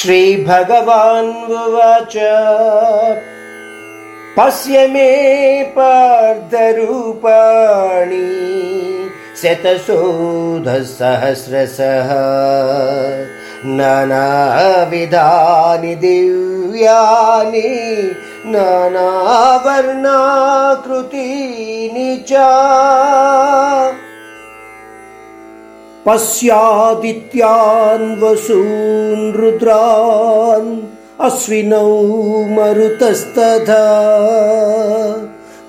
श्रीभगवान्वच पश्य मे पार्धरूपाणि शतशोधसहस्रशः। नानाविधानि दिव्यानि नानावर्णाकृतीनि च पश्यादित्यान् वसून् रुद्रान् अश्विनौ मरुतस्तथा।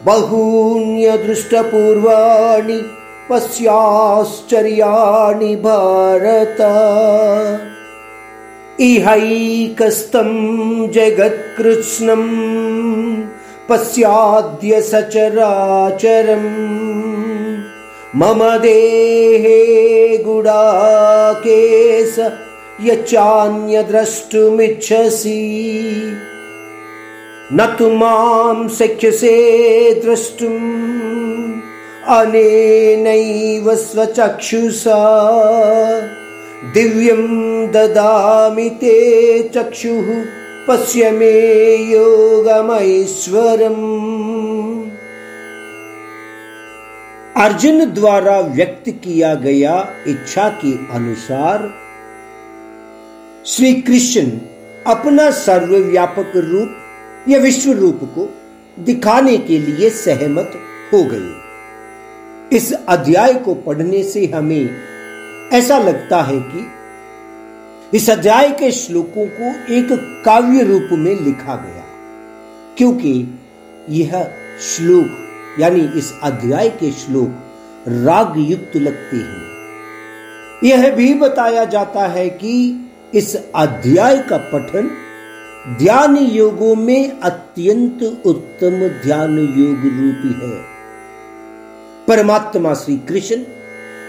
बहून्यदृष्टपूर्वाणि पश्याश्चर्याणि भारत। इहैकस्तं जगत्कृत्स्नम् पश्याद्य सचराचरम् मम देहे गुडाकेश यच्चान्यद्रष्टुमिच्छसि। न तु मां शक्यसे द्रष्टुम् अनेनैव स्वचक्षुषा। दिव्यं ददामि ते चक्षुः पश्य मे योगमैश्वरम् अर्जुन द्वारा व्यक्त किया गया इच्छा के अनुसार श्री कृष्ण अपना सर्वव्यापक रूप, या विश्व रूप को दिखाने के लिए सहमत हो गए। इस अध्याय को पढ़ने से हमें ऐसा लगता है कि इस अध्याय के श्लोकों को एक काव्य रूप में लिखा गया, क्योंकि यह श्लोक यानी इस अध्याय के श्लोक राग युक्त लगते हैं। यह भी बताया जाता है कि इस अध्याय का पठन ध्यान योगों में अत्यंत उत्तम ध्यान योग रूपी है। परमात्मा श्री कृष्ण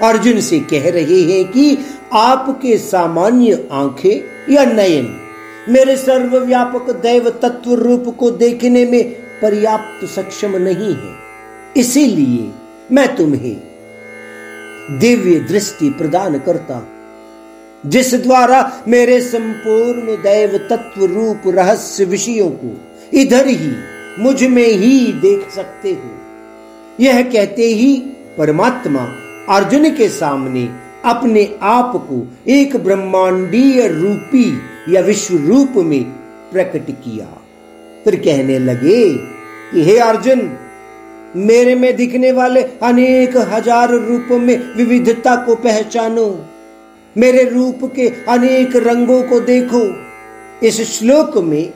अर्जुन से कह रहे हैं कि आपके सामान्य आँखें या नयन मेरे सर्वव्यापक दैव तत्व रूप को देखने में पर्याप्त सक्षम नहीं है। इसीलिए मैं तुम्हें दिव्य दृष्टि प्रदान करता जिस द्वारा मेरे संपूर्ण दैव तत्व रूप रहस्य विषयों को इधर ही मुझमें ही देख सकते हो। यह कहते ही परमात्मा अर्जुन के सामने अपने आप को एक ब्रह्मांडीय रूपी या विश्व रूप में प्रकट किया। फिर कहने लगे कि हे अर्जुन मेरे में दिखने वाले अनेक हज़ार रूपों में विविधता को पहचानो। मेरे रूप के अनेक रंगों को देखो। इस श्लोक में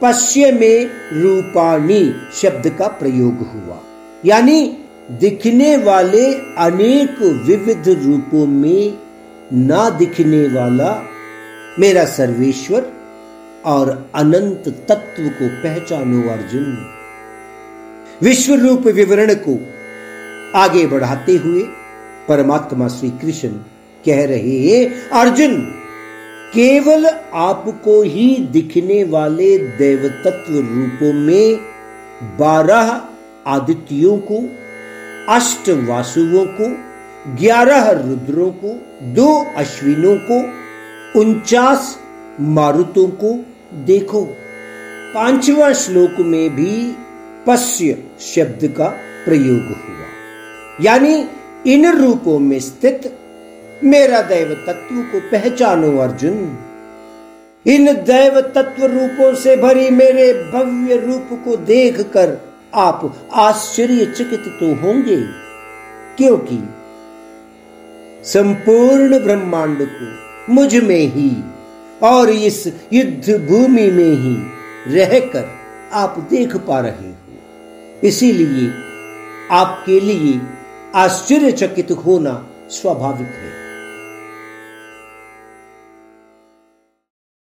पश्य में रूपाणी शब्द का प्रयोग हुआ। यानी दिखने वाले अनेक विविध रूपों में ना दिखने वाला मेरा सर्वेश्वर और अनंत तत्व को पहचानो अर्जुन। विश्व रूप विवरण को आगे बढ़ाते हुए परमात्मा श्री कृष्ण कह रहे हैं, अर्जुन, केवल आपको ही दिखने वाले देवतत्व रूपों में बारह आदित्यों को अष्ट वासुओं को, ग्यारह रुद्रों को, दो अश्विनों को, उनचास मारुतों को देखो। पांचवा श्लोक में भी पश्य शब्द का प्रयोग हुआ। यानी इन रूपों में स्थित मेरा दैव तत्व को पहचानो अर्जुन। इन दैव तत्व रूपों से भरी मेरे भव्य रूप को देखकर आप आश्चर्यचकित तो होंगे, क्योंकि संपूर्ण ब्रह्मांड को मुझमें ही और इस युद्ध भूमि में ही रहकर आप देख पा रहे हो। इसीलिए आपके लिए आश्चर्यचकित होना स्वाभाविक है।